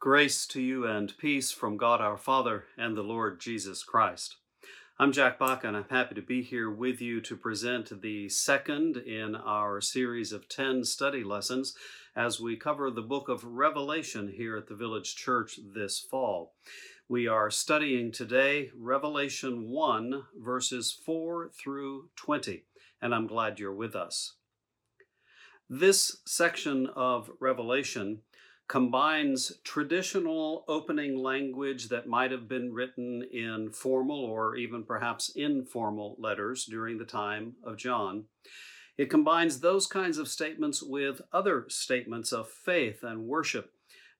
Grace to you and peace from God our Father and the Lord Jesus Christ. I'm Jack Bach, and I'm happy to be here with you to present the second in our series of 10 study lessons as we cover the book of Revelation here at the Village Church this fall. We are studying today Revelation 1, verses 4 through 20, and I'm glad you're with us. This section of Revelation combines traditional opening language that might have been written in formal or even perhaps informal letters during the time of John. It combines those kinds of statements with other statements of faith and worship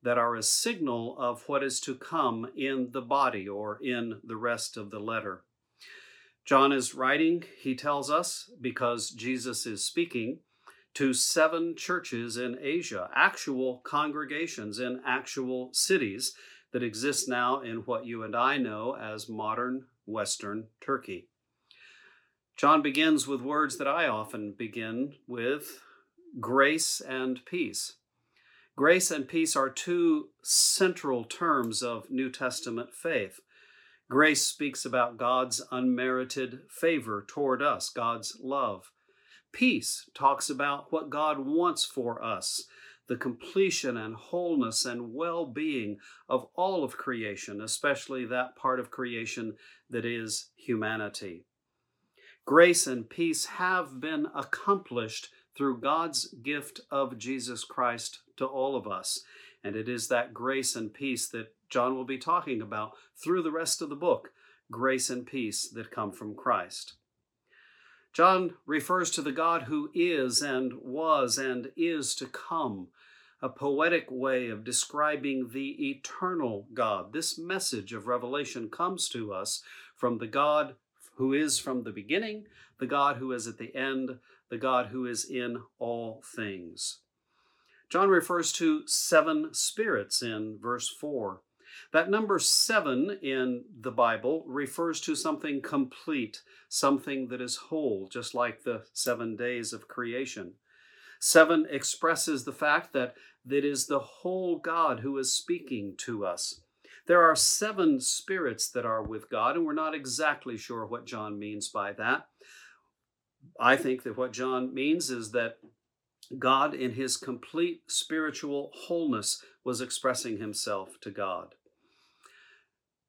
that are a signal of what is to come in the body or in the rest of the letter. John is writing, he tells us, because Jesus is speaking to seven churches in Asia, actual congregations in actual cities that exist now in what you and I know as modern Western Turkey. John begins with words that I often begin with grace and peace. Grace and peace are two central terms of New Testament faith. Grace speaks about God's unmerited favor toward us, God's love. Peace talks about what God wants for us, the completion and wholeness and well being of all of creation, especially that part of creation that is humanity. Grace and peace have been accomplished through God's gift of Jesus Christ to all of us. And it is that grace and peace that John will be talking about through the rest of the book grace and peace that come from Christ. John refers to the God who is and was and is to come, a poetic way of describing the eternal God. This message of Revelation comes to us from the God who is from the beginning, the God who is at the end, the God who is in all things. John refers to seven spirits in verse 4. That number seven in the Bible refers to something complete, something that is whole, just like the seven days of creation. Seven expresses the fact that it is the whole God who is speaking to us. There are seven spirits that are with God, and we're not exactly sure what John means by that. I think that what John means is that God, in his complete spiritual wholeness, was expressing himself to God.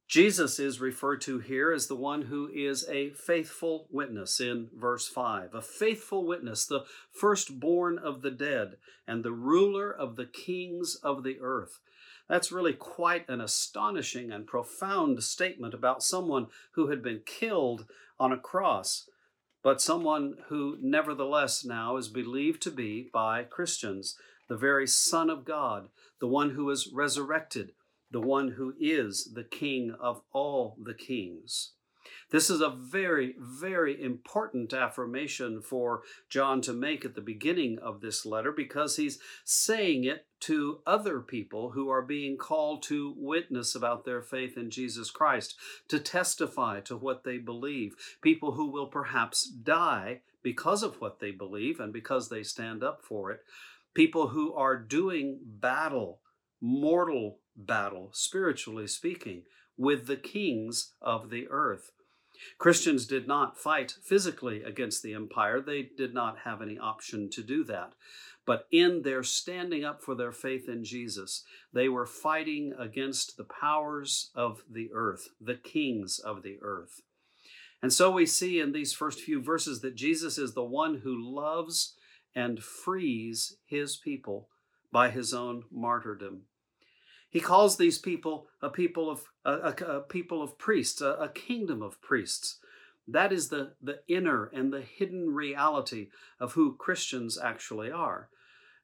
Jesus is referred to here as the one who is a faithful witness in verse 5. A faithful witness, the firstborn of the dead and the ruler of the kings of the earth. That's really quite an astonishing and profound statement about someone who had been killed on a cross, but someone who nevertheless now is believed to be by Christians the very Son of God, the one who is resurrected the one who is the King of all the kings. This is a very, very important affirmation for John to make at the beginning of this letter because he's saying it to other people who are being called to witness about their faith in Jesus Christ, to testify to what they believe, people who will perhaps die because of what they believe and because they stand up for it, people who are doing battle, mortal battle, spiritually speaking, with the kings of the earth. Christians did not fight physically against the empire, they did not have any option to do that. But in their standing up for their faith in Jesus, they were fighting against the powers of the earth, the kings of the earth. And so we see in these first few verses that Jesus is the one who loves and frees his people by his own martyrdom. He calls these people a people of a, a, a people of priests, a, a kingdom of priests. That is the, the inner and the hidden reality of who Christians actually are.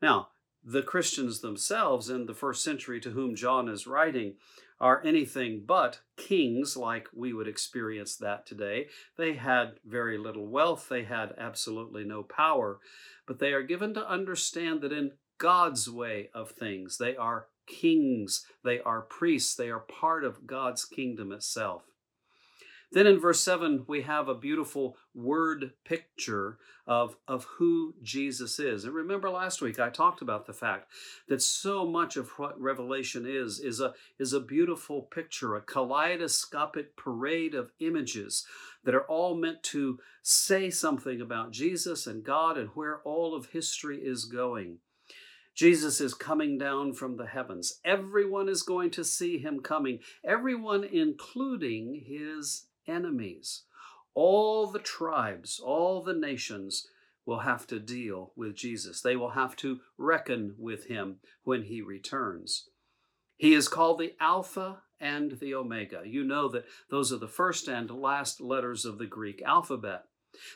Now, the Christians themselves in the first century to whom John is writing are anything but kings like we would experience that today. They had very little wealth, they had absolutely no power, but they are given to understand that in God's way of things, they are kings, they are priests, they are part of God's kingdom itself. Then in verse 7, we have a beautiful word picture of, of who Jesus is. And remember last week I talked about the fact that so much of what Revelation is is a, is a beautiful picture, a kaleidoscopic parade of images that are all meant to say something about Jesus and God and where all of history is going. Jesus is coming down from the heavens. Everyone is going to see him coming, everyone, including his enemies. All the tribes, all the nations will have to deal with Jesus. They will have to reckon with him when he returns. He is called the Alpha and the Omega. You know that those are the first and last letters of the Greek alphabet.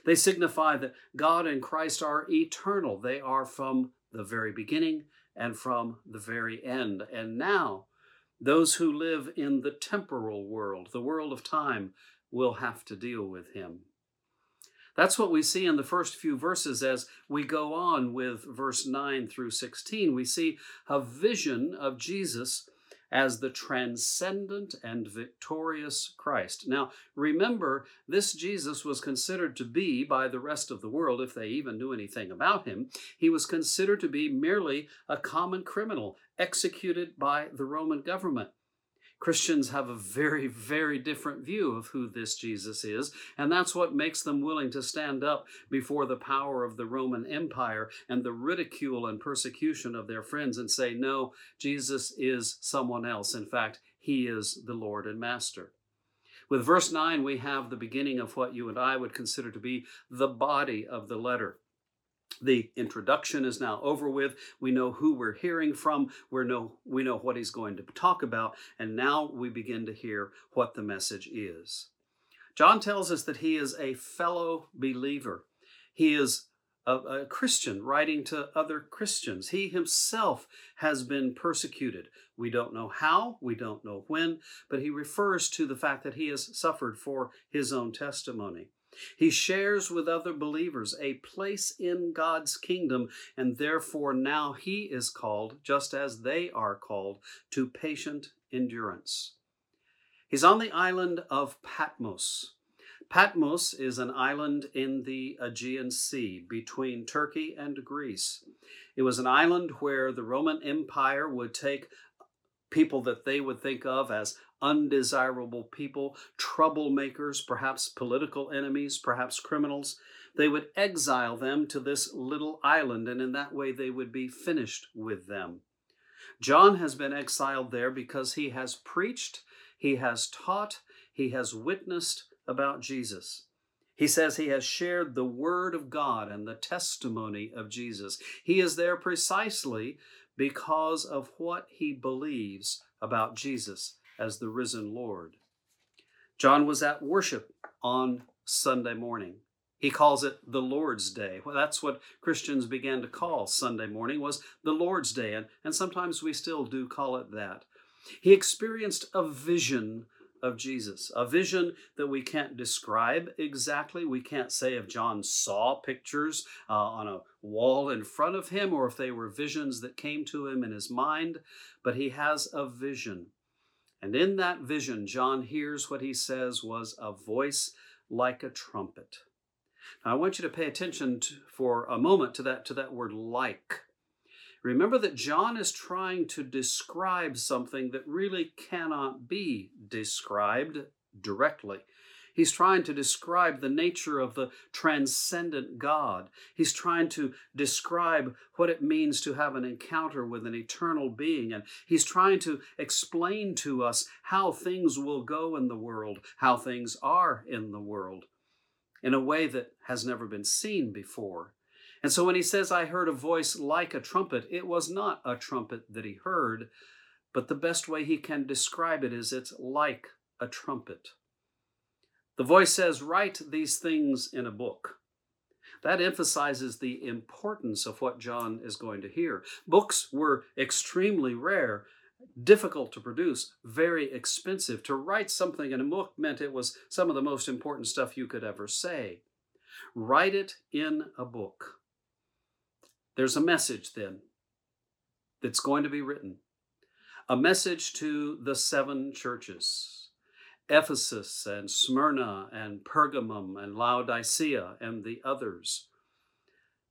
They signify that God and Christ are eternal. They are from the very beginning and from the very end. And now, those who live in the temporal world, the world of time, will have to deal with him. That's what we see in the first few verses as we go on with verse 9 through 16. We see a vision of Jesus as the transcendent and victorious Christ. Now, remember, this Jesus was considered to be, by the rest of the world, if they even knew anything about him, he was considered to be merely a common criminal executed by the Roman government. Christians have a very, very different view of who this Jesus is, and that's what makes them willing to stand up before the power of the Roman Empire and the ridicule and persecution of their friends and say, No, Jesus is someone else. In fact, he is the Lord and Master. With verse 9, we have the beginning of what you and I would consider to be the body of the letter. The introduction is now over with. We know who we're hearing from. We know, we know what he's going to talk about. And now we begin to hear what the message is. John tells us that he is a fellow believer. He is a, a, Christian writing to other Christians. He himself has been persecuted. We don't know how, we don't know when, but he refers to the fact that he has suffered for his own testimony. He shares with other believers a place in God's kingdom, and therefore now he is called, just as they are called, to patient endurance. He's on the island of Patmos. Patmos is an island in the Aegean Sea between Turkey and Greece. It was an island where the Roman Empire would take people that they would think of as undesirable people, troublemakers, perhaps political enemies, perhaps criminals. They would exile them to this little island, and in that way they would be finished with them. John has been exiled there because he has preached, he has taught, he has witnessed about Jesus. He says he has shared the word of God and the testimony of Jesus. He is there precisely because of what he believes about Jesus as the risen Lord. John was at worship on Sunday morning. He calls it the Lord's Day. Well, that's what Christians began to call Sunday morning was the Lord's Day, and, and sometimes we still do call it that. He experienced a vision of Jesus, a vision that we can't describe exactly. We can't say if John saw pictures uh, on a wall in front of him or if they were visions that came to him in his mind, but he has a vision. And in that vision, John hears what he says was a voice like a trumpet. Now, I want you to pay attention to, for a moment to that, to that word like. Remember that John is trying to describe something that really cannot be described directly. He's trying to describe the nature of the transcendent God. He's trying to describe what it means to have an encounter with an eternal being. And he's trying to explain to us how things will go in the world, how things are in the world, in a way that has never been seen before. And so when he says, I heard a voice like a trumpet, it was not a trumpet that he heard, but the best way he can describe it is it's like a trumpet. The voice says, Write these things in a book. That emphasizes the importance of what John is going to hear. Books were extremely rare, difficult to produce, very expensive. To write something in a book meant it was some of the most important stuff you could ever say. Write it in a book. There's a message then that's going to be written a message to the seven churches Ephesus and Smyrna and Pergamum and Laodicea and the others.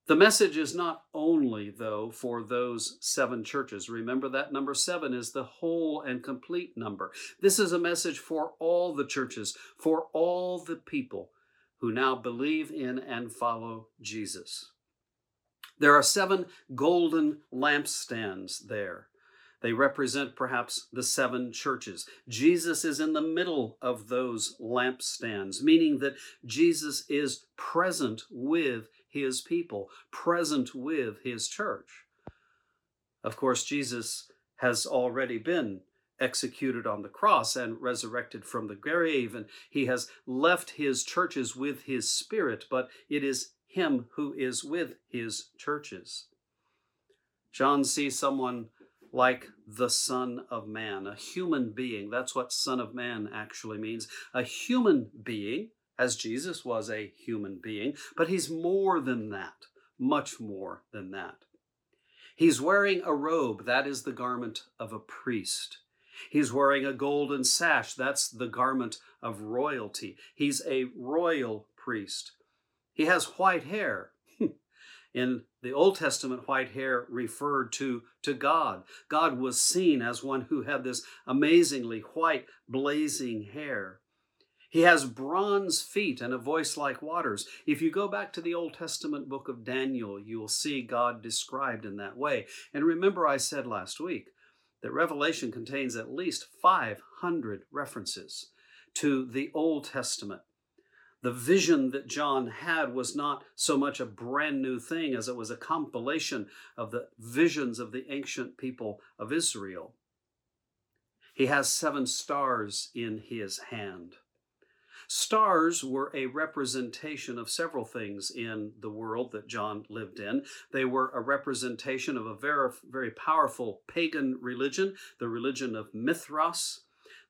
The message is not only, though, for those seven churches. Remember that number seven is the whole and complete number. This is a message for all the churches, for all the people who now believe in and follow Jesus. There are seven golden lampstands there. They represent perhaps the seven churches. Jesus is in the middle of those lampstands, meaning that Jesus is present with his people, present with his church. Of course, Jesus has already been executed on the cross and resurrected from the grave, and he has left his churches with his spirit, but it is him who is with his churches. John sees someone like the Son of Man, a human being. That's what Son of Man actually means. A human being, as Jesus was a human being, but he's more than that, much more than that. He's wearing a robe, that is the garment of a priest. He's wearing a golden sash, that's the garment of royalty. He's a royal priest. He has white hair. In the Old Testament, white hair referred to, to God. God was seen as one who had this amazingly white, blazing hair. He has bronze feet and a voice like waters. If you go back to the Old Testament book of Daniel, you will see God described in that way. And remember, I said last week that Revelation contains at least 500 references to the Old Testament. The vision that John had was not so much a brand new thing as it was a compilation of the visions of the ancient people of Israel. He has seven stars in his hand. Stars were a representation of several things in the world that John lived in. They were a representation of a very, very powerful pagan religion, the religion of Mithras.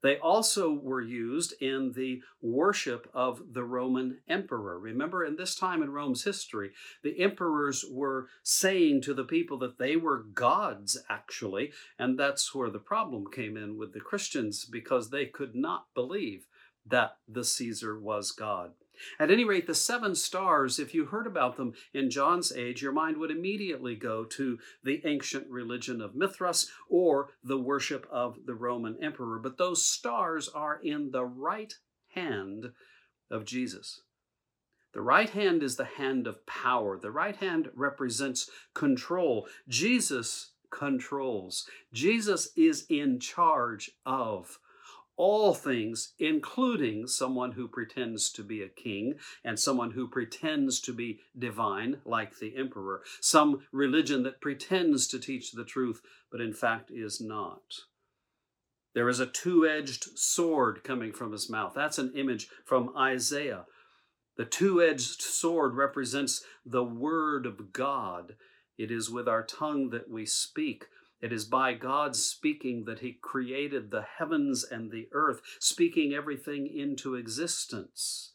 They also were used in the worship of the Roman emperor. Remember, in this time in Rome's history, the emperors were saying to the people that they were gods, actually, and that's where the problem came in with the Christians because they could not believe that the Caesar was God. At any rate, the seven stars, if you heard about them in John's age, your mind would immediately go to the ancient religion of Mithras or the worship of the Roman emperor. But those stars are in the right hand of Jesus. The right hand is the hand of power. The right hand represents control. Jesus controls. Jesus is in charge of all things, including someone who pretends to be a king and someone who pretends to be divine, like the emperor, some religion that pretends to teach the truth, but in fact is not. There is a two edged sword coming from his mouth. That's an image from Isaiah. The two edged sword represents the word of God. It is with our tongue that we speak it is by God's speaking that He created the heavens and the earth, speaking everything into existence.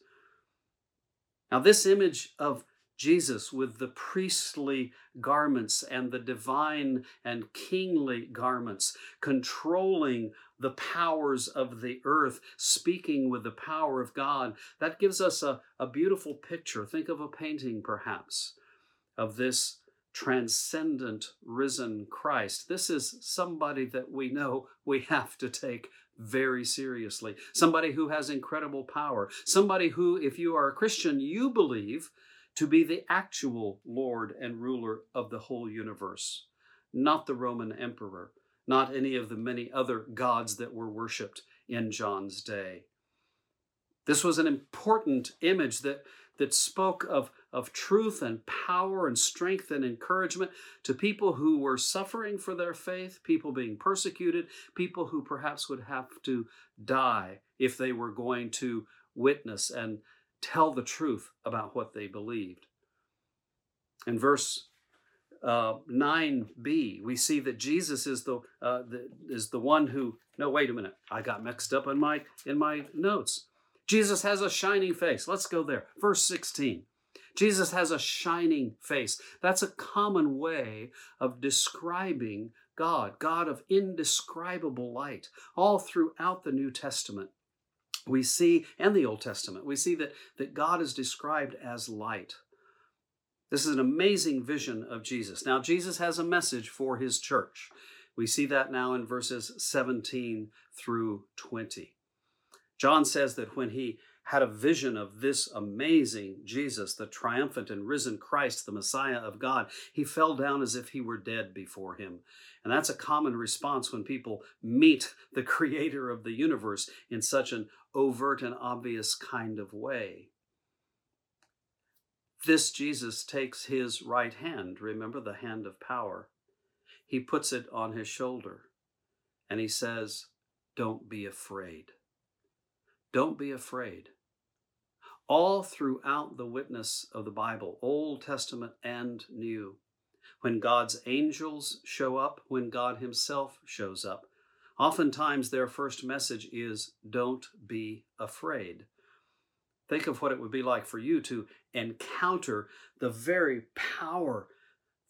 Now, this image of Jesus with the priestly garments and the divine and kingly garments, controlling the powers of the earth, speaking with the power of God, that gives us a, a beautiful picture. Think of a painting, perhaps, of this transcendent risen Christ. This is somebody that we know we have to take very seriously. Somebody who has incredible power. Somebody who, if you are a Christian, you believe to be the actual Lord and ruler of the whole universe, not the Roman emperor, not any of the many other gods that were worshiped in John's day. This was an important image that, that spoke of of truth and power and strength and encouragement to people who were suffering for their faith, people being persecuted, people who perhaps would have to die if they were going to witness and tell the truth about what they believed. In verse uh, 9b, we see that Jesus is the, uh, the is the one who. No, wait a minute. I got mixed up in my in my notes. Jesus has a shining face. Let's go there. Verse 16. Jesus has a shining face. That's a common way of describing God, God of indescribable light, all throughout the New Testament. we see, and the Old Testament, we see that, that God is described as light. This is an amazing vision of Jesus. Now, Jesus has a message for his church. We see that now in verses 17 through 20. John says that when he had a vision of this amazing Jesus, the triumphant and risen Christ, the Messiah of God, he fell down as if he were dead before him. And that's a common response when people meet the creator of the universe in such an overt and obvious kind of way. This Jesus takes his right hand, remember the hand of power. He puts it on his shoulder and he says, Don't be afraid. Don't be afraid. All throughout the witness of the Bible, Old Testament and New, when God's angels show up, when God Himself shows up, oftentimes their first message is, Don't be afraid. Think of what it would be like for you to encounter the very power,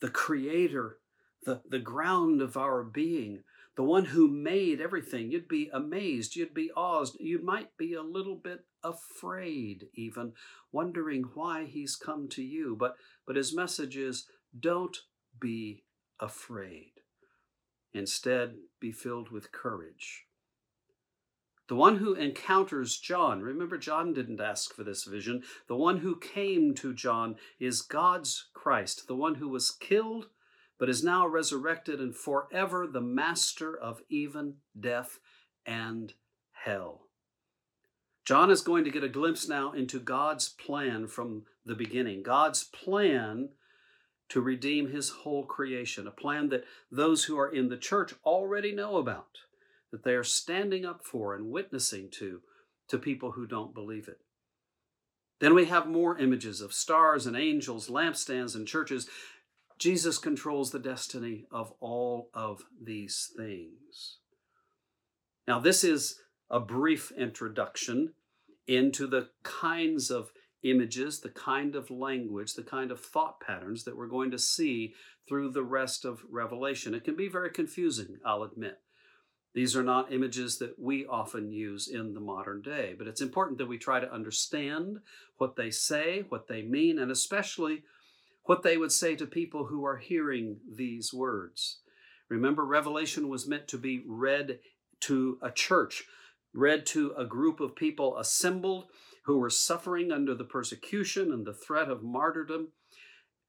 the Creator, the, the ground of our being, the one who made everything, you'd be amazed, you'd be awed, you might be a little bit afraid, even wondering why he's come to you. But, but his message is don't be afraid. Instead, be filled with courage. The one who encounters John, remember, John didn't ask for this vision. The one who came to John is God's Christ, the one who was killed but is now resurrected and forever the master of even death and hell. John is going to get a glimpse now into God's plan from the beginning. God's plan to redeem his whole creation, a plan that those who are in the church already know about, that they are standing up for and witnessing to, to people who don't believe it. Then we have more images of stars and angels, lampstands and churches. Jesus controls the destiny of all of these things. Now, this is a brief introduction into the kinds of images, the kind of language, the kind of thought patterns that we're going to see through the rest of Revelation. It can be very confusing, I'll admit. These are not images that we often use in the modern day, but it's important that we try to understand what they say, what they mean, and especially what they would say to people who are hearing these words. Remember, Revelation was meant to be read to a church, read to a group of people assembled who were suffering under the persecution and the threat of martyrdom.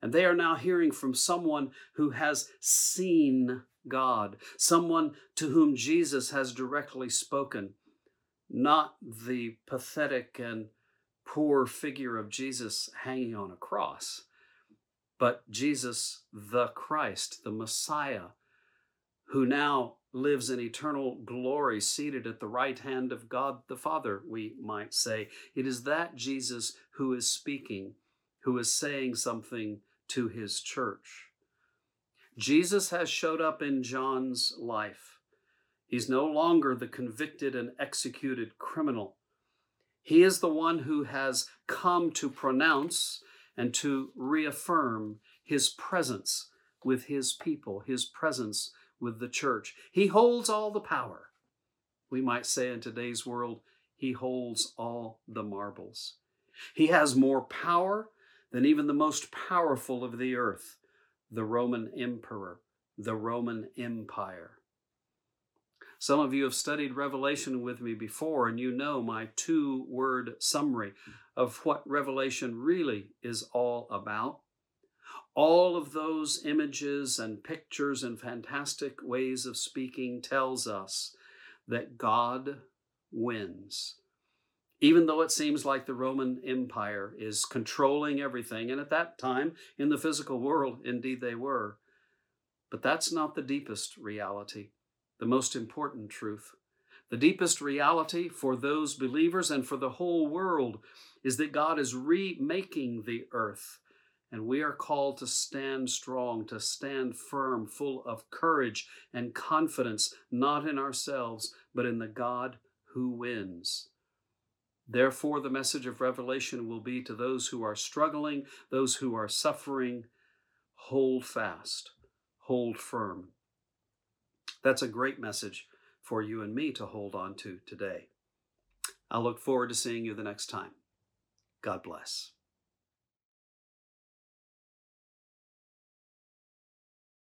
And they are now hearing from someone who has seen God, someone to whom Jesus has directly spoken, not the pathetic and poor figure of Jesus hanging on a cross but Jesus the Christ, the Messiah, who now lives in eternal glory, seated at the right hand of God the Father, we might say. It is that Jesus who is speaking, who is saying something to his church. Jesus has showed up in John's life. He's no longer the convicted and executed criminal. He is the one who has come to pronounce and to reaffirm his presence with his people, his presence with the church. He holds all the power. We might say in today's world, he holds all the marbles. He has more power than even the most powerful of the earth, the Roman emperor, the Roman Empire. Some of you have studied Revelation with me before, and you know my two word summary of what Revelation really is all about. All of those images and pictures and fantastic ways of speaking tells us that God wins. Even though it seems like the Roman Empire is controlling everything, and at that time in the physical world, indeed they were. But that's not the deepest reality, the most important truth. The deepest reality for those believers and for the whole world is that God is remaking the earth. And we are called to stand strong, to stand firm, full of courage and confidence, not in ourselves, but in the God who wins. Therefore, the message of Revelation will be to those who are struggling, those who are suffering hold fast, hold firm. That's a great message for you and me to hold on to today. I look forward to seeing you the next time. God bless.